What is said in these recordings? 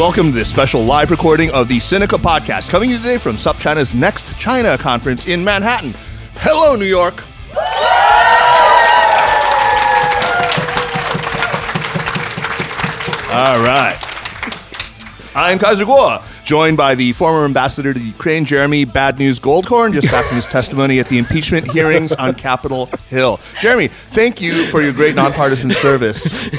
Welcome to this special live recording of the Sinica podcast, coming to you today from SupChina's Next China conference in Manhattan. Hello, New York. All right. I'm Kaiser Kuo, joined by the former ambassador to Ukraine, Jeremy Bad News Goldkorn, just back from his testimony at the impeachment hearings on Capitol Hill. Jeremy, thank you for your great nonpartisan service.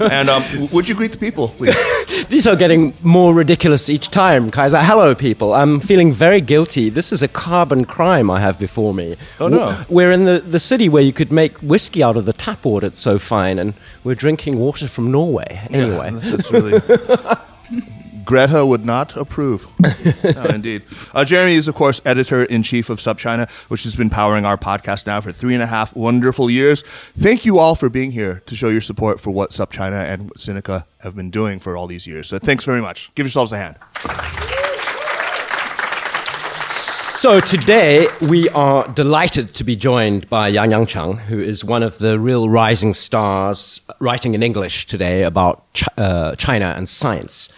And um, would you greet the people, please? These are getting more ridiculous each time, Kaiser. Hello, people. I'm feeling very guilty. This is a carbon crime I have before me. Oh, no. We're in the, the city where you could make whiskey out of the tap water. It's so fine. And we're drinking water from Norway. Anyway. Yeah, that's really. Greta would not approve. no, indeed. Uh, Jeremy is, of course, editor in chief of SupChina, which has been powering our podcast now for three and a half wonderful years. Thank you all for being here to show your support for what SupChina and Sinica have been doing for all these years. So thanks very much. Give yourselves a hand. So today we are delighted to be joined by Yang Yang Cheng, who is one of the real rising stars writing in English today about Ch- uh, China and science.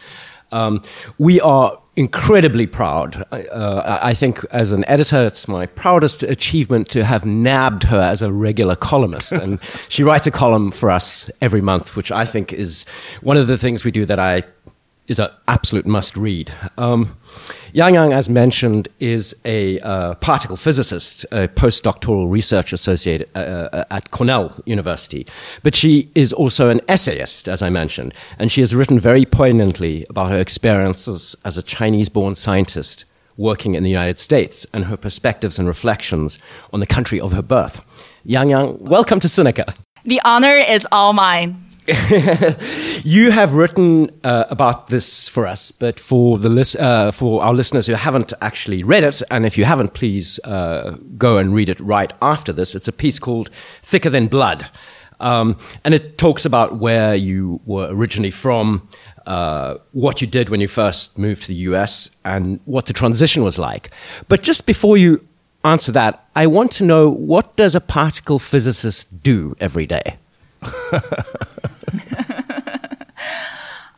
Um, we are incredibly proud. Uh, I think, as an editor, it's my proudest achievement to have nabbed her as a regular columnist. and she writes a column for us every month, which I think is one of the things we do that I is an absolute must read. Um, Yang Yang, as mentioned, is a uh, particle physicist, a postdoctoral research associate uh, uh, at Cornell University. But she is also an essayist, as I mentioned, and she has written very poignantly about her experiences as a Chinese born scientist working in the United States and her perspectives and reflections on the country of her birth. Yang Yang, welcome to Sinica. The honor is all mine. you have written uh, about this for us, but for the lis- uh, for our listeners who haven't actually read it, and if you haven't, please uh, go and read it right after this. It's a piece called "Thicker Than Blood," um, and it talks about where you were originally from, uh, what you did when you first moved to the U.S., and what the transition was like. But just before you answer that, I want to know what does a particle physicist do every day?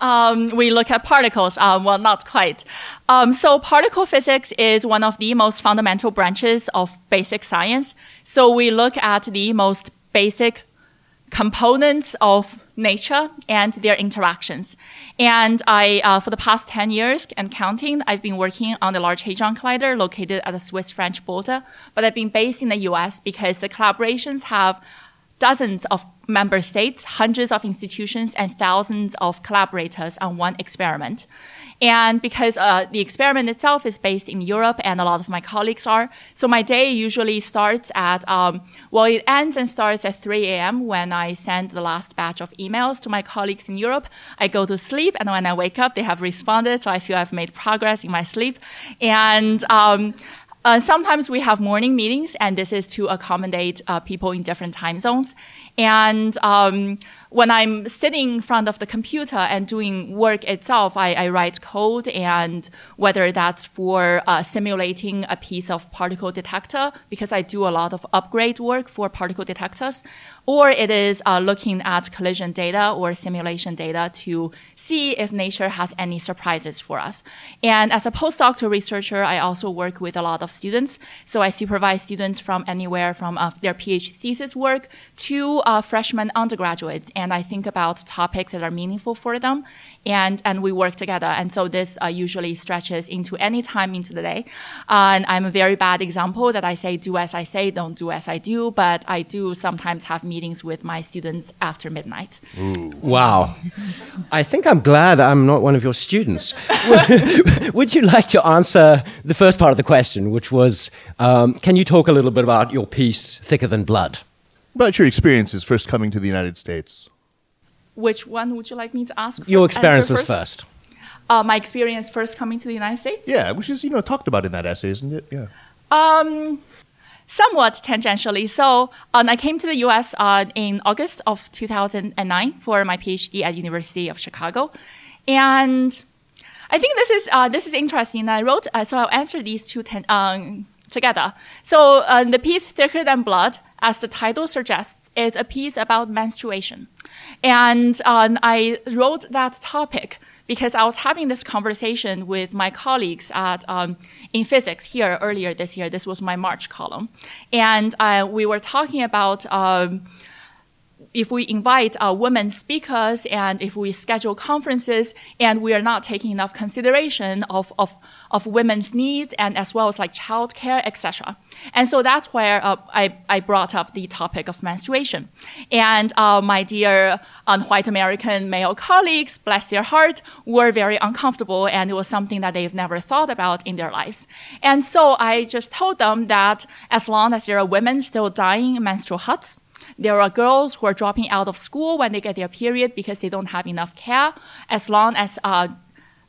Um, we look at particles. Uh, well, not quite. Um, so, particle physics is one of the most fundamental branches of basic science. So, we look at the most basic components of nature and their interactions. And I, uh, for the past 10 years and counting, I've been working on the Large Hadron Collider located at the Swiss-French border, but I've been based in the US because the collaborations have dozens of member states, hundreds of institutions, and thousands of collaborators on one experiment. And because uh, the experiment itself is based in Europe, and a lot of my colleagues are, so my day usually starts at, um, well, it ends and starts at 3 a.m. when I send the last batch of emails to my colleagues in Europe. I go to sleep, and when I wake up, they have responded, so I feel I've made progress in my sleep. And um, uh, sometimes we have morning meetings, and this is to accommodate uh, people in different time zones. And um, when I'm sitting in front of the computer and doing work itself, I, I write code, and whether that's for uh, simulating a piece of particle detector, because I do a lot of upgrade work for particle detectors, or it is uh, looking at collision data or simulation data to see if nature has any surprises for us. And as a postdoctoral researcher, I also work with a lot of students. So I supervise students from anywhere from uh, their PhD thesis work to uh, freshman undergraduates, and I think about topics that are meaningful for them, and and we work together. And so this uh, usually stretches into any time into the day. and I'm a very bad example that I say do as I say, don't do as I do, but I do sometimes have meetings with my students after midnight. Ooh. Wow, I think I'm glad I'm not one of your students. Would you like to answer the first part of the question, which was, um, can you talk a little bit about your piece, Thicker Than Blood? About your experiences first coming to the United States. Which one would you like me to ask? Your experiences first. first. Uh, my experience first coming to the United States. Yeah, which is you know talked about in that essay, isn't it? Yeah. Um, somewhat tangentially. So um, I came to the U.S. Uh, in August of 2009 for my PhD at University of Chicago, and I think this is uh, this is interesting. I wrote uh, so I'll answer these two ten, um, together. So uh, the piece "Thicker Than Blood," as the title suggests, is a piece about menstruation, and um, I wrote that topic because I was having this conversation with my colleagues at um, in physics here earlier this year. This was my March column, and uh, we were talking about. Um, if we invite uh, women speakers and if we schedule conferences and we are not taking enough consideration of, of, of women's needs and as well as like childcare, etc. And so that's where uh, I, I brought up the topic of menstruation. And uh, my dear uh, white American male colleagues, bless their heart, were very uncomfortable and it was something that they've never thought about in their lives. And so I just told them that as long as there are women still dying in menstrual huts, there are girls who are dropping out of school when they get their period because they don't have enough care. As long as uh,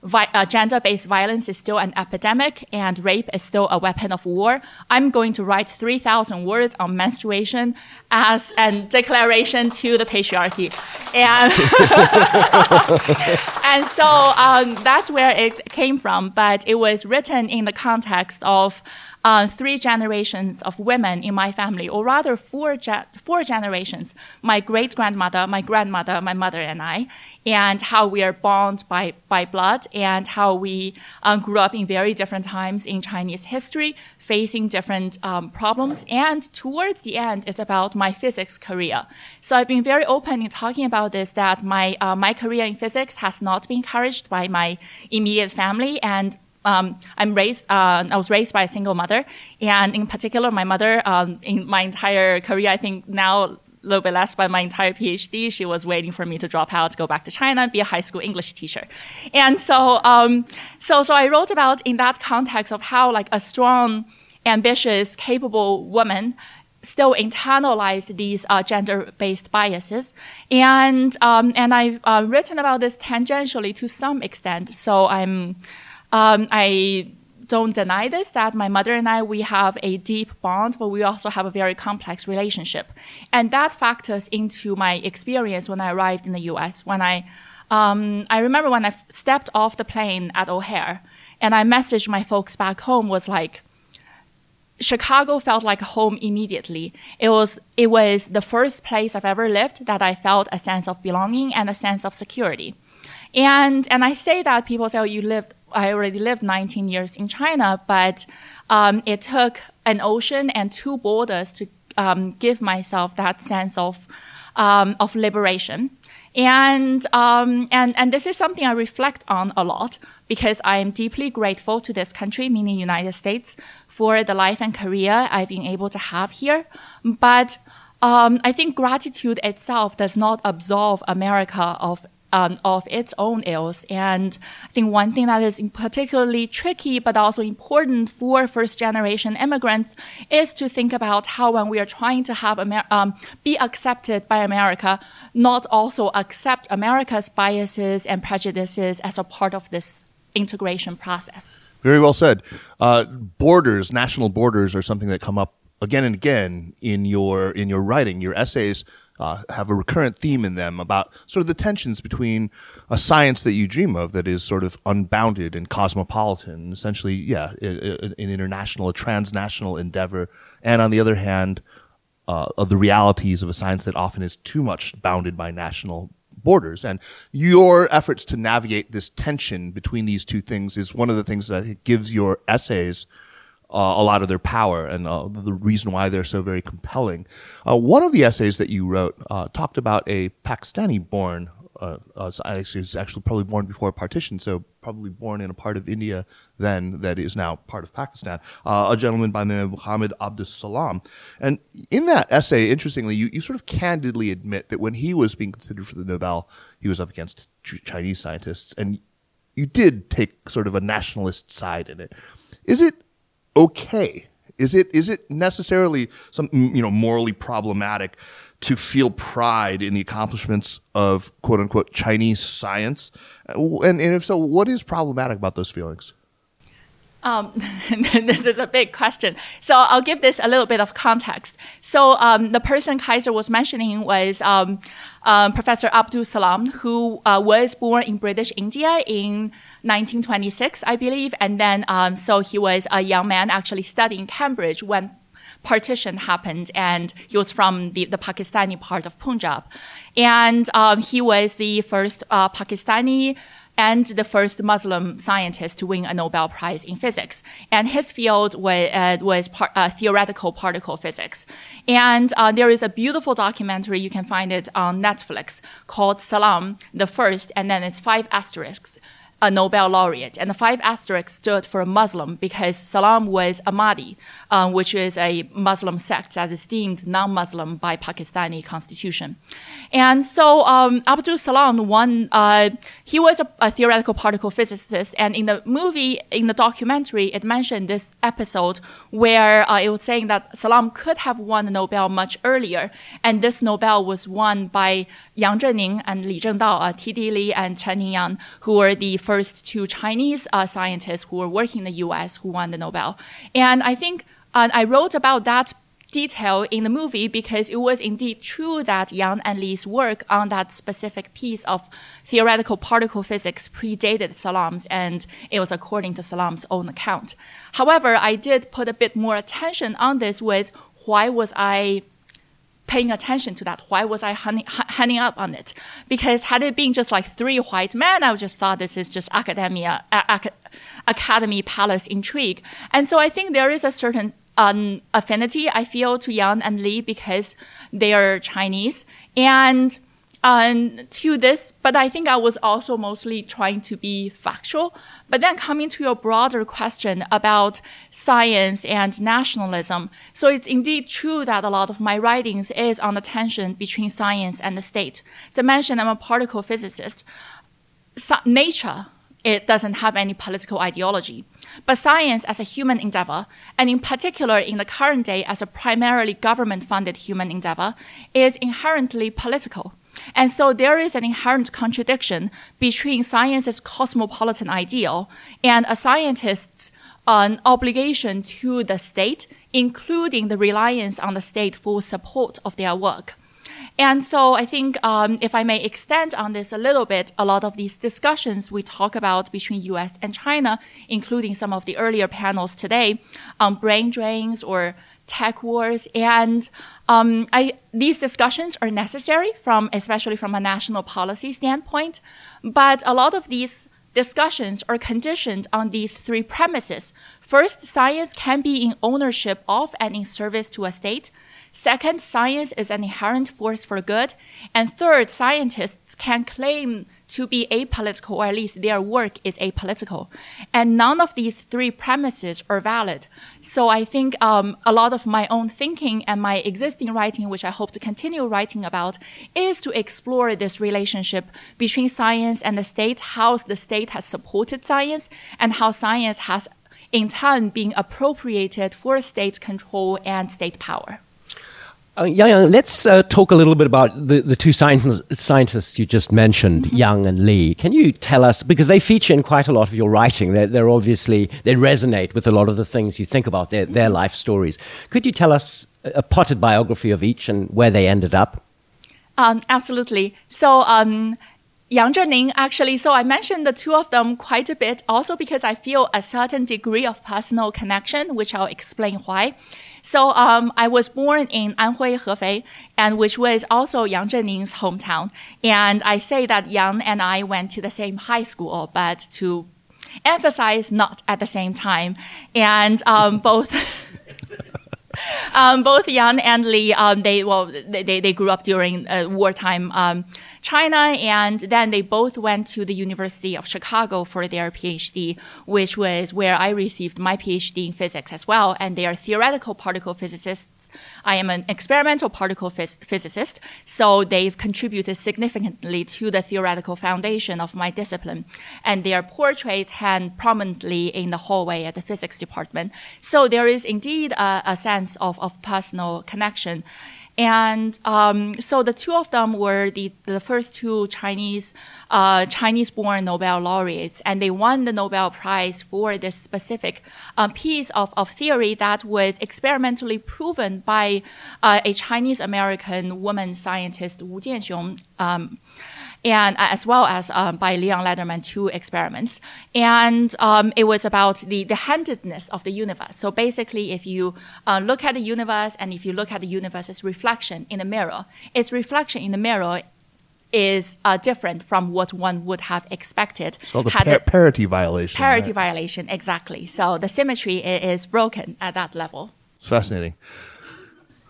vi- uh, gender-based violence is still an epidemic and rape is still a weapon of war, I'm going to write 3,000 words on menstruation as a declaration to the patriarchy. And, and so um, that's where it came from, but it was written in the context of uh, three generations of women in my family, or rather four, ge- four generations my great grandmother, my grandmother, my mother, and I, and how we are bound by, by blood, and how we um, grew up in very different times in Chinese history, facing different um, problems. And towards the end, it's about my physics career. So I've been very open in talking about this that my, uh, my career in physics has not been encouraged by my immediate family and um, I'm raised. Uh, I was raised by a single mother, and in particular, my mother. Um, in my entire career, I think now a little bit less, but my entire PhD, she was waiting for me to drop out, go back to China, and be a high school English teacher. And so, um, so, so I wrote about in that context of how like a strong, ambitious, capable woman still internalize these uh, gender-based biases, and um, and I've uh, written about this tangentially to some extent. So I'm. Um, I don't deny this that my mother and I we have a deep bond, but we also have a very complex relationship, and that factors into my experience when I arrived in the U.S. When I um, I remember when I stepped off the plane at O'Hare, and I messaged my folks back home was like. Chicago felt like home immediately. It was it was the first place I've ever lived that I felt a sense of belonging and a sense of security. And and I say that people say, "Oh, you lived I already lived 19 years in China, but um, it took an ocean and two borders to um, give myself that sense of um, of liberation. And um, and and this is something I reflect on a lot because I am deeply grateful to this country, meaning United States, for the life and career I've been able to have here. But um, I think gratitude itself does not absolve America of um, of its own ills. And I think one thing that is particularly tricky but also important for first generation immigrants is to think about how when we are trying to have Amer- um, be accepted by America, not also accept America's biases and prejudices as a part of this integration process. Very well said. Uh, borders, national borders, are something that come up again and again in your in your writing. Your essays uh, have a recurrent theme in them about sort of the tensions between a science that you dream of that is sort of unbounded and cosmopolitan, essentially, yeah, an international, a transnational endeavor, and on the other hand, uh, of the realities of a science that often is too much bounded by national borders. And your efforts to navigate this tension between these two things is one of the things that I think gives your essays uh, a lot of their power and uh, the reason why they're so very compelling. Uh, one of the essays that you wrote uh, talked about a Pakistani born, uh, uh, was actually probably born before partition, so probably born in a part of India then that is now part of Pakistan, uh, a gentleman by the name of Muhammad Abdus Salam. And in that essay, interestingly, you, you sort of candidly admit that when he was being considered for the Nobel, he was up against Chinese scientists, and you did take sort of a nationalist side in it. Is it okay? Is it is it necessarily some you know morally problematic to feel pride in the accomplishments of quote unquote Chinese science? Uh, and, and if so, what is problematic about those feelings? Um, this is a big question. So I'll give this a little bit of context. So um, the person Kaiser was mentioning was um, um Professor Abdul Salam, who uh, was born in British India in 1926, I believe, and then um, so he was a young man actually studying Cambridge when partition happened, and he was from the, the Pakistani part of Punjab, and um, he was the first uh, Pakistani and the first Muslim scientist to win a Nobel Prize in physics. And his field was, uh, was uh, theoretical particle physics. And uh, there is a beautiful documentary, you can find it on Netflix, called Salam, the first, and then it's five asterisks a Nobel laureate. And the five asterisks stood for Muslim because Salam was Ahmadi, um, which is a Muslim sect that is deemed non-Muslim by Pakistani constitution. And so um, Abdul Salam, one, uh, he was a, a, theoretical particle physicist. And in the movie, in the documentary, it mentioned this episode where uh, it was saying that Salam could have won the Nobel much earlier. And this Nobel was won by Yang Zhenning and Li Zhengdao, uh, T.D. Lee and Chen Ning Yang, who were the first two Chinese uh, scientists who were working in the U.S. who won the Nobel. And I think uh, I wrote about that detail in the movie because it was indeed true that Yang and Li's work on that specific piece of theoretical particle physics predated Salam's and it was according to Salam's own account. However, I did put a bit more attention on this with why was I paying attention to that? Why was I hanging up on it? Because had it been just like three white men, I would just thought this is just academia, ac- academy palace intrigue. And so I think there is a certain um, affinity I feel to Yang and Li because they are Chinese. And um, to this, but I think I was also mostly trying to be factual. But then coming to your broader question about science and nationalism. So it's indeed true that a lot of my writings is on the tension between science and the state. So I mentioned I'm a particle physicist. So nature, it doesn't have any political ideology. But science as a human endeavor, and in particular in the current day as a primarily government funded human endeavor, is inherently political. And so there is an inherent contradiction between science's cosmopolitan ideal and a scientist's uh, obligation to the state, including the reliance on the state for support of their work. And so I think um, if I may extend on this a little bit, a lot of these discussions we talk about between US and China, including some of the earlier panels today on brain drains or tech wars. And um, I, these discussions are necessary from, especially from a national policy standpoint. But a lot of these discussions are conditioned on these three premises. First, science can be in ownership of and in service to a state. Second, science is an inherent force for good. And third, scientists can claim to be apolitical, or at least their work is apolitical. And none of these three premises are valid. So I think um, a lot of my own thinking and my existing writing, which I hope to continue writing about, is to explore this relationship between science and the state, how the state has supported science, and how science has in turn been appropriated for state control and state power. Uh, Yang Yang, let's uh, talk a little bit about the, the two scientists, scientists you just mentioned, mm-hmm. Yang and Lee. Can you tell us, because they feature in quite a lot of your writing, they're, they're obviously, they resonate with a lot of the things you think about, their, their life stories. Could you tell us a, a potted biography of each and where they ended up? Um, absolutely. So, um, Yang Zhenning, actually, so I mentioned the two of them quite a bit, also because I feel a certain degree of personal connection, which I'll explain why. So um, I was born in Anhui, Hefei, and which was also Yang Zhenning's hometown. And I say that Yang and I went to the same high school, but to emphasize, not at the same time. And um, both. um, both Yang and Li, um, they well, they, they grew up during uh, wartime um, China, and then they both went to the University of Chicago for their PhD, which was where I received my PhD in physics as well. And they are theoretical particle physicists. I am an experimental particle phys- physicist, so they've contributed significantly to the theoretical foundation of my discipline. And their portraits hang prominently in the hallway at the physics department. So there is indeed a, a sense of, of personal connection. And um, so the two of them were the, the first two Chinese uh, Chinese born Nobel laureates, and they won the Nobel Prize for this specific uh, piece of, of theory that was experimentally proven by uh, a Chinese American woman scientist Wu Jianxiong. Um, and uh, as well as um, by Leon Lederman, two experiments. And um, it was about the, the handedness of the universe. So basically, if you uh, look at the universe and if you look at the universe's reflection in the mirror, its reflection in the mirror is uh, different from what one would have expected. So the had par- it- parity violation. parity right? violation, exactly. So the symmetry is broken at that level. It's fascinating.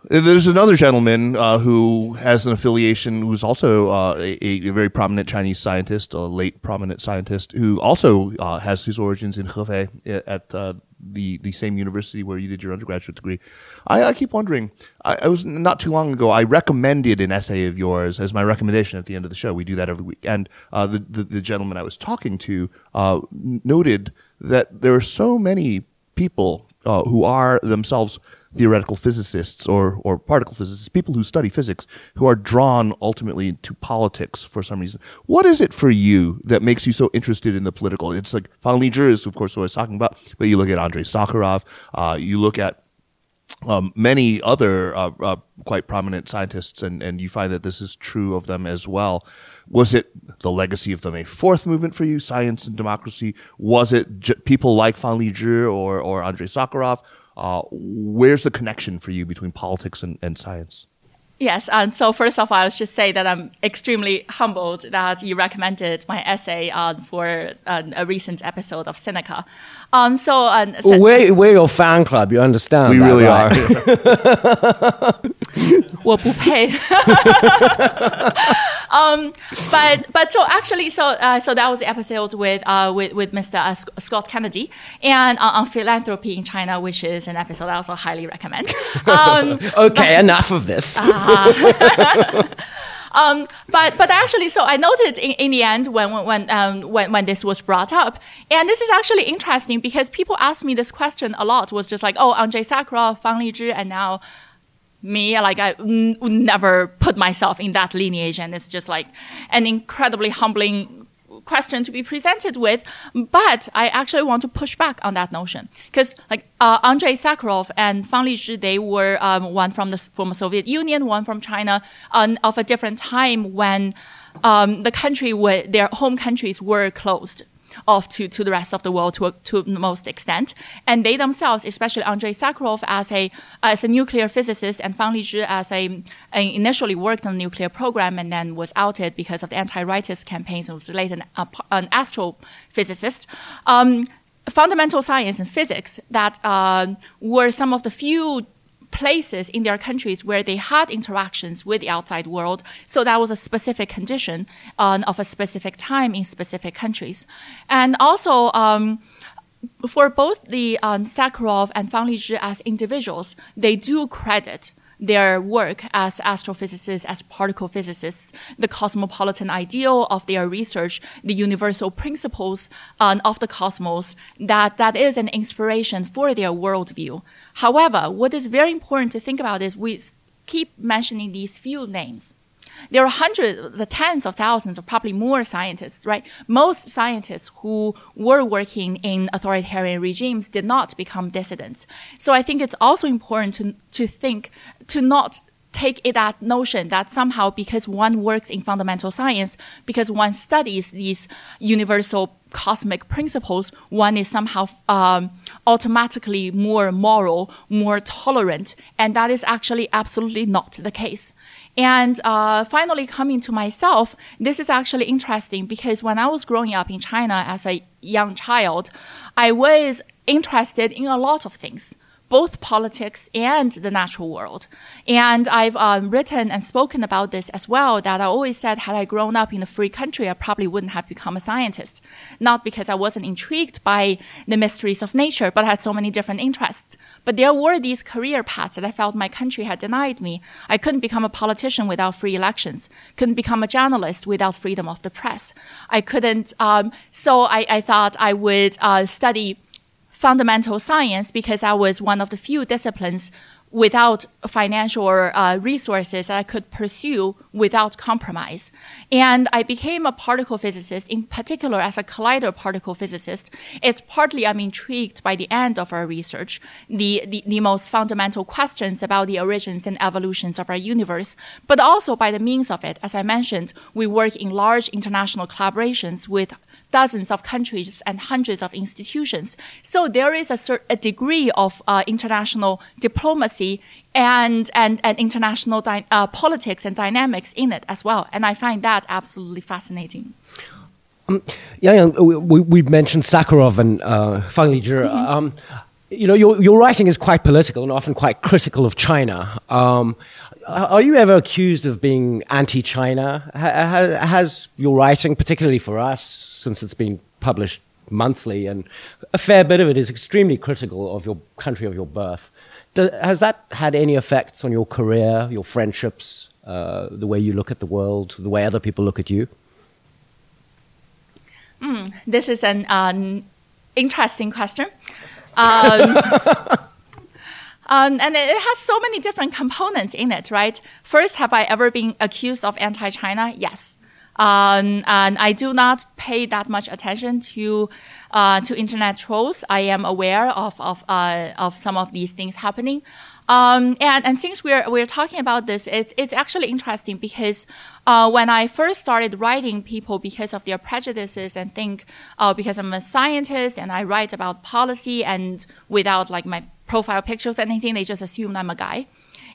There's another gentleman uh, who has an affiliation who's also uh, a, a very prominent Chinese scientist, a late prominent scientist, who also uh, has his origins in Hefei uh, at uh, the, the same university where you did your undergraduate degree. I, I keep wondering, I, I was not too long ago, I recommended an essay of yours as my recommendation at the end of the show. We do that every week. And uh, the, the, the gentleman I was talking to uh, noted that there are so many people who are themselves theoretical physicists or, or particle physicists, people who study physics, who are drawn ultimately to politics for some reason. What is it for you that makes you so interested in the political? It's like Lizhi is, of course, what I was talking about, but you look at Andrei Sakharov, uh, you look at um, many other uh, uh, quite prominent scientists, and, and you find that this is true of them as well. Was it the legacy of the May Fourth movement for you, science and democracy? Was it j- people like Fang Lizhi or, or Andrei Sakharov? Uh, where's the connection for you between politics and, and science? Yes, and so first of all, I should say that I'm extremely humbled that you recommended my essay uh, for uh, a recent episode of Sinica. Um, so, uh, so- We're, we're your fan club, you understand? We that, really right? are. 我不配。um, but but so actually, so uh, so that was the episode with uh, with with Mr. Uh, Sc- Scott Kennedy and uh, on philanthropy in China, which is an episode I also highly recommend. Um, Okay, enough of this. um, but but actually, so I noted in, in the end when when um, when when this was brought up, and this is actually interesting because people ask me this question a lot. Was just like, oh, Andrei Sakharov, Fang Lizhi, and now me. Like I n- would never put myself in that lineage, and it's just like an incredibly humbling question to be presented with. But I actually want to push back on that notion because like uh, Andrei Sakharov and Fang Lizhi, they were um, one from the former Soviet Union, one from China, um, of a different time when um, the country their home countries were closed off to, to the rest of the world to to the most extent. And they themselves, especially Andrei Sakharov as a as a nuclear physicist and Fang Lizhi as a, a initially worked on the nuclear program and then was outed because of the anti-rightist campaigns and was later an, an astrophysicist. Um, fundamental science and physics that uh, were some of the few places in their countries where they had interactions with the outside world. So that was a specific condition um, of a specific time in specific countries. And also, um, for both the um, Sakharov and Fang Lizhi as individuals, they do credit their work as astrophysicists, as particle physicists, the cosmopolitan ideal of their research, the universal principles um, of the cosmos, that, that is an inspiration for their worldview. However, what is very important to think about is we keep mentioning these few names. There are hundreds, the tens of thousands, or probably more scientists, right? Most scientists who were working in authoritarian regimes did not become dissidents. So I think it's also important to, to think, to not take it that notion that somehow because one works in fundamental science, because one studies these universal cosmic principles, one is somehow um, automatically more moral, more tolerant, and that is actually absolutely not the case. And uh, finally, coming to myself, this is actually interesting because when I was growing up in China as a young child, I was interested in a lot of things both politics and the natural world. And I've um, written and spoken about this as well that I always said, had I grown up in a free country, I probably wouldn't have become a scientist. Not because I wasn't intrigued by the mysteries of nature, but I had so many different interests. But there were these career paths that I felt my country had denied me. I couldn't become a politician without free elections, couldn't become a journalist without freedom of the press. I couldn't, um, so I, I, thought I would uh, study fundamental science because I was one of the few disciplines without financial uh, resources that I could pursue without compromise. And I became a particle physicist, in particular as a collider particle physicist. It's partly I'm intrigued by the end of our research, the, the, the most fundamental questions about the origins and evolutions of our universe, but also by the means of it. As I mentioned, we work in large international collaborations with dozens of countries and hundreds of institutions. So there is a, cer- a degree of uh, international diplomacy and and and international uh, politics and dynamics in it as well. And I find that absolutely fascinating. Um, yeah, we, we mentioned Sakharov and uh, Fang Lizhi. Mm-hmm. Um, you know, your, your writing is quite political and often quite critical of China. Um, are you ever accused of being anti-China? Ha- has your writing, particularly for us, since it's been published monthly, and a fair bit of it is extremely critical of your country of your birth, has that had any effects on your career, your friendships, uh, the way you look at the world, the way other people look at you? Mm, this is an um, interesting question. Um, Um, and it has so many different components in it, right? First, have I ever been accused of anti-China? Yes. Um, and I do not pay that much attention to uh, to internet trolls. I am aware of of uh, of some of these things happening. Um, and, and since we're, we're talking about this, it's, it's actually interesting because uh, when I first started writing people because of their prejudices and think, uh, because I'm a scientist and I write about policy and without like my profile pictures or anything, they just assume I'm a guy.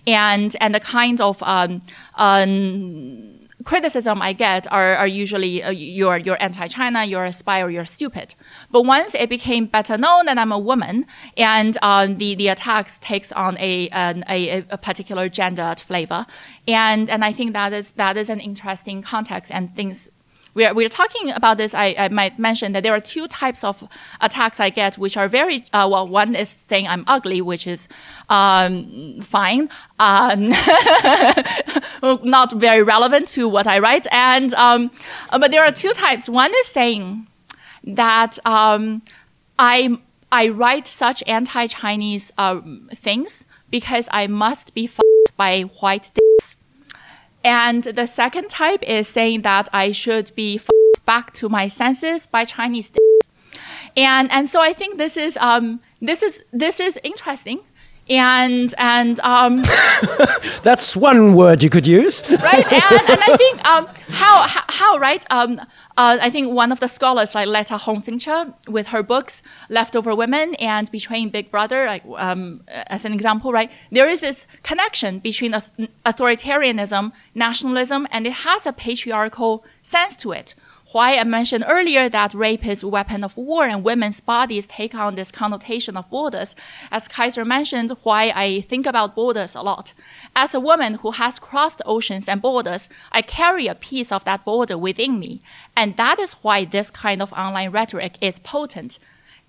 And, and the kind of um, um, criticism I get are, are usually uh, you're, you're anti-China, you're a spy, or you're stupid. But once it became better known that I'm a woman, and um, the, the attacks takes on a, an, a, a particular gendered flavor, and, and I think that is, that is an interesting context and things we're, we're talking about this, I, I might mention that there are two types of attacks I get, which are very, uh, well, one is saying I'm ugly, which is um, fine, um, not very relevant to what I write. And, um, but there are two types. One is saying that um, I, I write such anti-Chinese um, things because I must be fought by white and the second type is saying that I should be back to my senses by Chinese And and so I think this is um this is this is interesting and and um, that's one word you could use, right? And, and I think um, how, how, how right? Um, uh, I think one of the scholars like Leta Hong Fincher with her books "Leftover Women" and "Betraying Big Brother," like um, as an example, right? There is this connection between authoritarianism, nationalism, and it has a patriarchal sense to it why I mentioned earlier that rape is a weapon of war and women's bodies take on this connotation of borders. As Kaiser mentioned, why I think about borders a lot. As a woman who has crossed oceans and borders, I carry a piece of that border within me. And that is why this kind of online rhetoric is potent.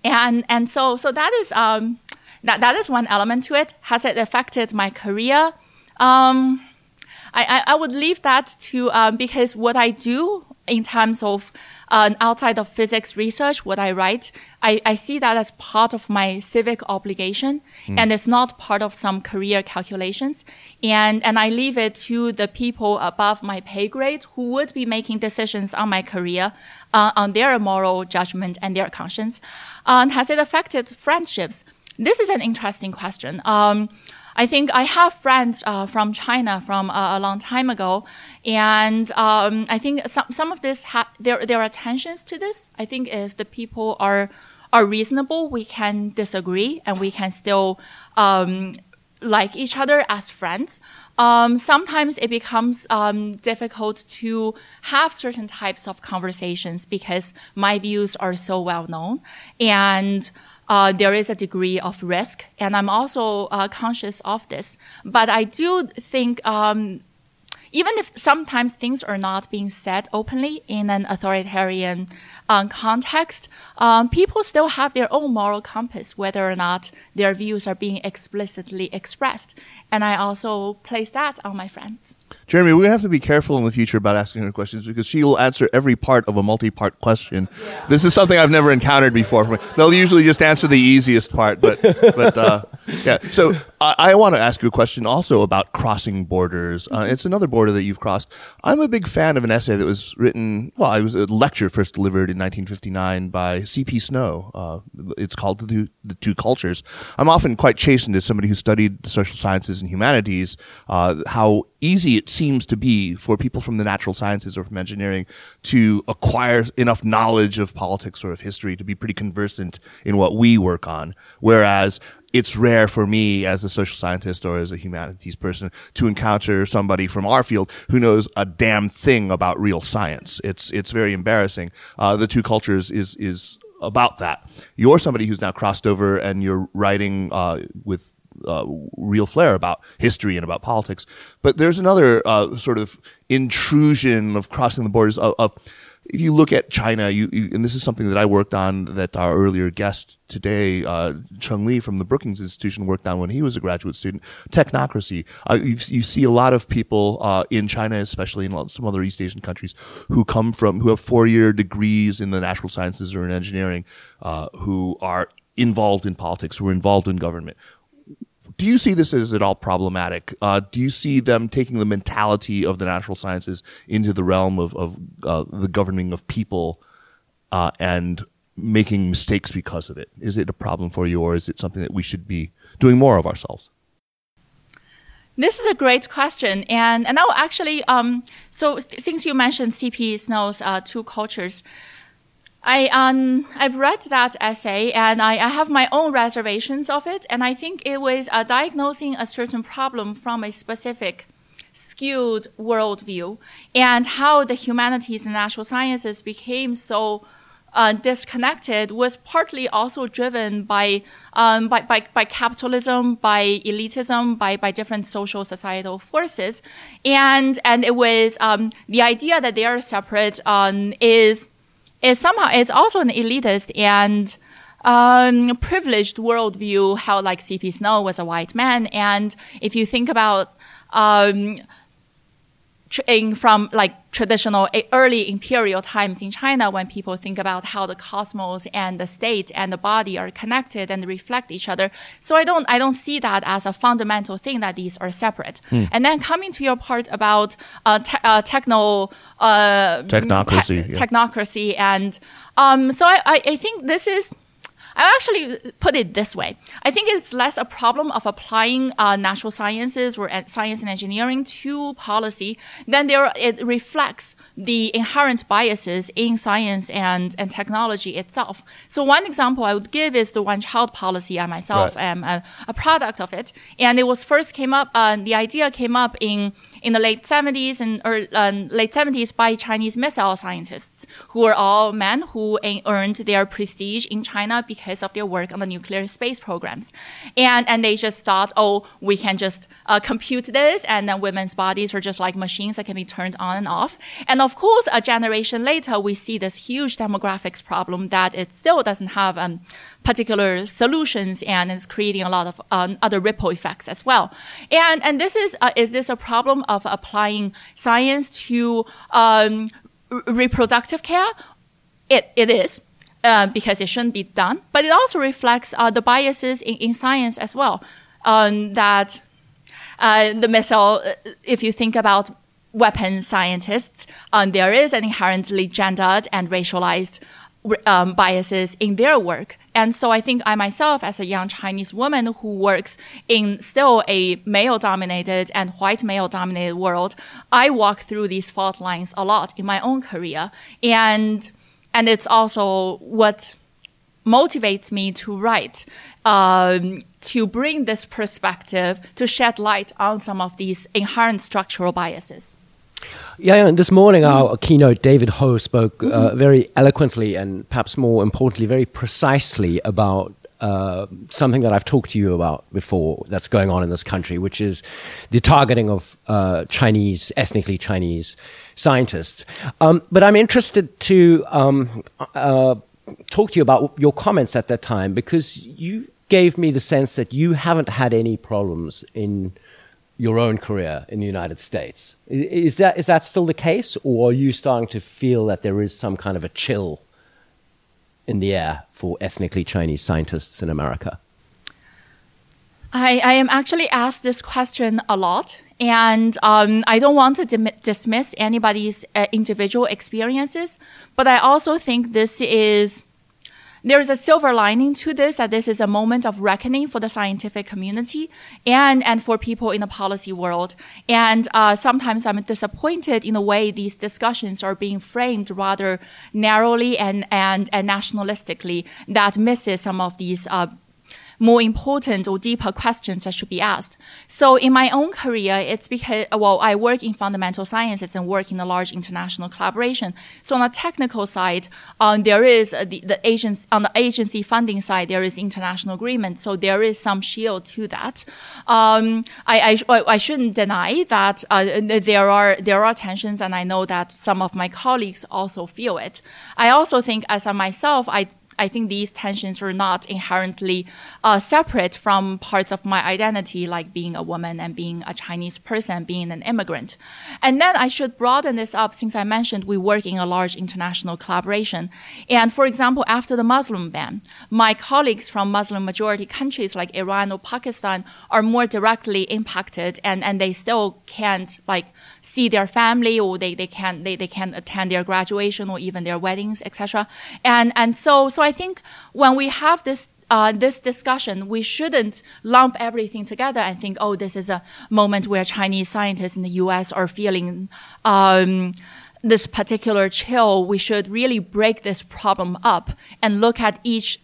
And, and so, so that is, um, that, that is one element to it. Has it affected my career? Um, I, I, would leave that to um, because what I do in terms of uh, outside of physics research, what I write, I, I see that as part of my civic obligation, mm. and it's not part of some career calculations. And and I leave it to the people above my pay grade who would be making decisions on my career, uh, on their moral judgment and their conscience. Uh, has it affected friendships? This is an interesting question. Um, I think I have friends uh, from China from uh, a long time ago, and um, I think some some of this ha- there there are tensions to this. I think if the people are are reasonable, we can disagree and we can still um, like each other as friends. Um, sometimes it becomes um, difficult to have certain types of conversations because my views are so well known and uh, there is a degree of risk, and I'm also uh, conscious of this. But I do think, um, even if sometimes things are not being said openly in an authoritarian um, context, um, people still have their own moral compass, whether or not their views are being explicitly expressed. And I also place that on my friends. Jeremy, we're going to have to be careful in the future about asking her questions because she will answer every part of a multi-part question. Yeah. This is something I've never encountered before. They'll usually just answer the easiest part, but but uh, yeah. So I, I want to ask you a question also about crossing borders. Uh, it's another border that you've crossed. I'm a big fan of an essay that was written. Well, it was a lecture first delivered in 1959 by C.P. Snow. Uh, it's called the, the, Two Cultures. I'm often quite chastened as somebody who studied the social sciences and humanities uh, how easy it seems to be for people from the natural sciences or from engineering to acquire enough knowledge of politics or of history to be pretty conversant in what we work on. Whereas it's rare for me as a social scientist or as a humanities person to encounter somebody from our field who knows a damn thing about real science. It's, it's very embarrassing. Uh, the two cultures is, is about that. You're somebody who's now crossed over and you're writing, uh, with uh, real flair about history and about politics. But there's another uh, sort of intrusion of crossing the borders of, of if you look at China, you, you, and this is something that I worked on that our earlier guest today, uh, Cheng Li from the Brookings Institution, worked on when he was a graduate student. Technocracy. Uh, you, you, see a lot of people uh, in China, especially in some other East Asian countries, who come from who have four-year degrees in the natural sciences or in engineering, uh, who are involved in politics, who are involved in government, do you see this as at all problematic? Uh, do you see them taking the mentality of the natural sciences into the realm of, of uh, the governing of people uh, and making mistakes because of it? Is it a problem for you, or is it something that we should be doing more of ourselves? This is a great question, and and now actually, um, so since you mentioned CP Snow's uh, two cultures, I um I've read that essay and I, I have my own reservations of it and I think it was uh, diagnosing a certain problem from a specific skewed worldview and how the humanities and natural sciences became so uh, disconnected was partly also driven by, um, by, by, by, capitalism, by elitism, by, by different social societal forces. And, and it was um, the idea that they are separate um, is is somehow it's also an elitist and um, privileged worldview held like C.P. Snow was a white man. And if you think about um, in, from like traditional early imperial times in China, when people think about how the cosmos and the state and the body are connected and reflect each other. So I don't, I don't see that as a fundamental thing that these are separate. Mm. And then coming to your part about uh, te- uh, techno uh, technocracy, te- yeah. technocracy, and um, so I, I, I think this is I actually put it this way. I think it's less a problem of applying uh, natural sciences or science and engineering to policy than there it reflects the inherent biases in science and, and technology itself. So one example I would give is the one child policy. I myself right. am a, a, product of it. And it was first came up, uh, the idea came up in in the late 70s and um, late 70s by Chinese missile scientists who were all men who earned their prestige in China because of their work on the nuclear space programs. And, and they just thought, oh, we can just uh, compute this and then women's bodies are just like machines that can be turned on and off. And of course, a generation later, we see this huge demographics problem that it still doesn't have um, particular solutions and it's creating a lot of um, other ripple effects as well. And, and this is, uh, is this a problem of applying science to um, reproductive care? It, it is. Uh, because it shouldn't be done, but it also reflects uh, the biases in, in science as well. Um, that uh, the missile, uh, if you think about weapons scientists, um, there is an inherently gendered and racialized um, biases in their work. And so I think I myself, as a young Chinese woman who works in still a male dominated and white male dominated world, I walk through these fault lines a lot in my own career. And, and it's also what motivates me to write, um, to bring this perspective, to shed light on some of these inherent structural biases. Yeah, and this morning our keynote, David Ho, spoke uh, mm-hmm. very eloquently and perhaps more importantly, very precisely about uh, something that I've talked to you about before that's going on in this country, which is the targeting of uh, Chinese, ethnically Chinese scientists. Um, but I'm interested to um, uh, talk to you about your comments at that time because you gave me the sense that you haven't had any problems in your own career in the United States. Is that, is that still the case, or are you starting to feel that there is some kind of a chill in the air for ethnically Chinese scientists in America? I, I am actually asked this question a lot, and um, I don't want to dim- dismiss anybody's uh, individual experiences, but I also think this is there's a silver lining to this that this is a moment of reckoning for the scientific community and and for people in the policy world. And uh, sometimes I'm disappointed in the way these discussions are being framed rather narrowly and and and nationalistically that misses some of these. Uh, more important or deeper questions that should be asked. So in my own career, it's because, well, I work in fundamental sciences and work in a large international collaboration. So on the technical side, um, there is the, the agency, on the agency funding side, there is international agreement. So there is some shield to that. Um, I, I, I, shouldn't deny that uh, there are, there are tensions and I know that some of my colleagues also feel it. I also think as a myself, I I think these tensions are not inherently uh, separate from parts of my identity, like being a woman and being a Chinese person, being an immigrant. And then I should broaden this up since I mentioned we work in a large international collaboration. And for example, after the Muslim ban, my colleagues from Muslim majority countries like Iran or Pakistan are more directly impacted and, and they still can't like see their family or they, they can they, they can attend their graduation or even their weddings etc and and so so i think when we have this uh, this discussion, we shouldn't lump everything together and think, oh, this is a moment where Chinese scientists in the U.S. are feeling um, this particular chill. We should really break this problem up and look at each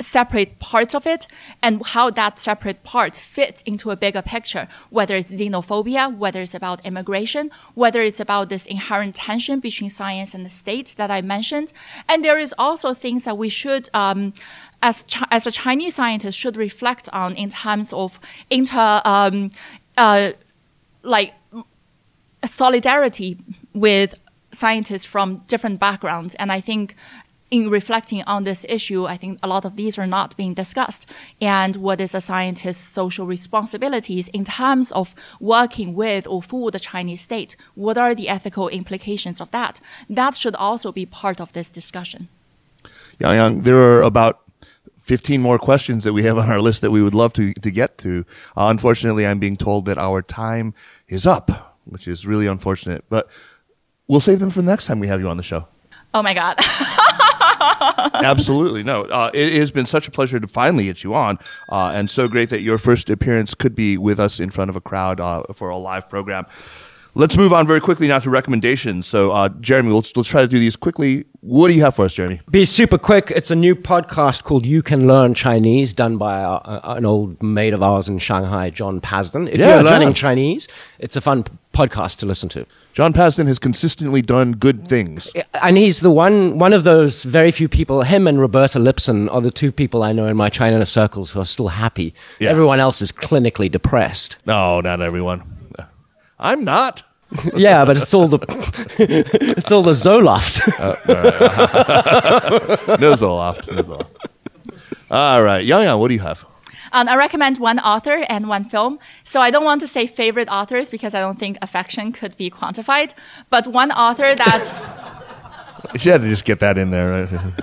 separate parts of it and how that separate part fits into a bigger picture, whether it's xenophobia, whether it's about immigration, whether it's about this inherent tension between science and the state that I mentioned. And there is also things that we should, um, as, as a Chinese scientist, should reflect on in terms of inter, um, uh, like solidarity with scientists from different backgrounds. And I think in reflecting on this issue, I think a lot of these are not being discussed. And what is a scientist's social responsibilities in terms of working with or for the Chinese state? What are the ethical implications of that? That should also be part of this discussion. Yang Yang, there are about 15 more questions that we have on our list that we would love to, to get to. Uh, unfortunately, I'm being told that our time is up, which is really unfortunate, but we'll save them for the next time we have you on the show. Oh my God. Absolutely. No, uh, it, has been such a pleasure to finally get you on, uh, and so great that your first appearance could be with us in front of a crowd uh, for a live program. Let's move on very quickly now to recommendations. So, uh, Jeremy, let's, let's try to do these quickly. What do you have for us, Jeremy? Be super quick. It's a new podcast called You Can Learn Chinese, done by uh, an old mate of ours in Shanghai, John Pasden. If yeah, you're learning John. Chinese, it's a fun podcast to listen to. John Pasden has consistently done good things. And he's the one one of those very few people, him and Roberta Lipson are the two people I know in my China circles who are still happy. Yeah. Everyone else is clinically depressed. No, not everyone. I'm not. yeah, but it's all the it's all the Zoloft. uh, no Zoloft. No Zoloft. All right, Yang Yang, what do you have? Um, I recommend one author and one film. So I don't want to say favorite authors because I don't think affection could be quantified. But one author that. she had to just get that in there, right?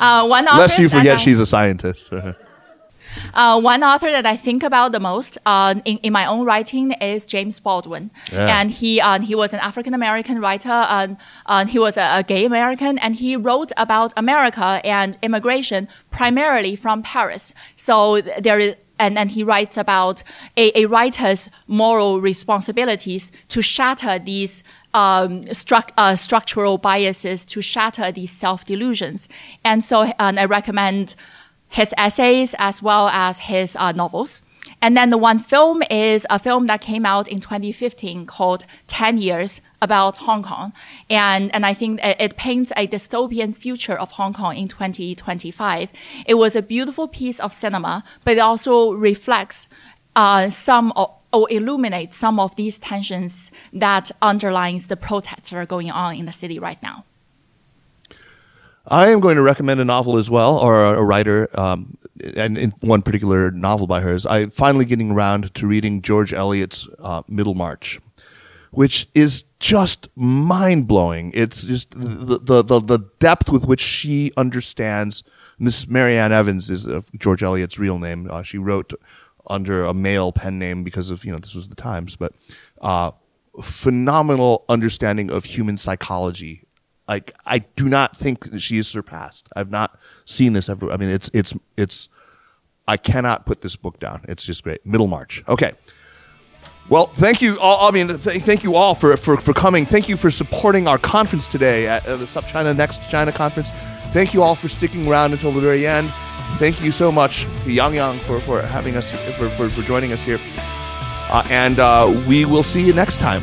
Uh, one author. Lest you forget she's a scientist. Uh, one author that I think about the most uh, in, in my own writing is James Baldwin. Yeah. And he, uh, he was an African American writer. and uh, he was a, a, gay American and he wrote about America and immigration primarily from Paris. So there is, and then he writes about a, a writer's moral responsibilities to shatter these um, stru- uh, structural biases, to shatter these self delusions. And so and I recommend his essays as well as his uh, novels. And then the one film is a film that came out in 2015 called 10 Years about Hong Kong. And, and I think it paints a dystopian future of Hong Kong in 2025. It was a beautiful piece of cinema, but it also reflects uh, some of, or illuminates some of these tensions that underlines the protests that are going on in the city right now. I am going to recommend a novel as well, or a, writer, um, and in one particular novel by hers. I'm finally getting around to reading George Eliot's uh, Middlemarch, which is just mind blowing. It's just the, the, the depth with which she understands. This Mary Ann Evans is uh, George Eliot's real name. Uh, she wrote under a male pen name because of you know this was the times, but uh, phenomenal understanding of human psychology Like I do not think that she is surpassed. I've not seen this ever. I mean, it's it's it's. I cannot put this book down. It's just great. Middlemarch. Okay. Well, thank you all. I mean, th- thank you all for, for, for coming. Thank you for supporting our conference today at uh, the SupChina Next China conference. Thank you all for sticking around until the very end. Thank you so much, Yang Yang, for, for having us, for, for, for joining us here. Uh, and uh, we will see you next time.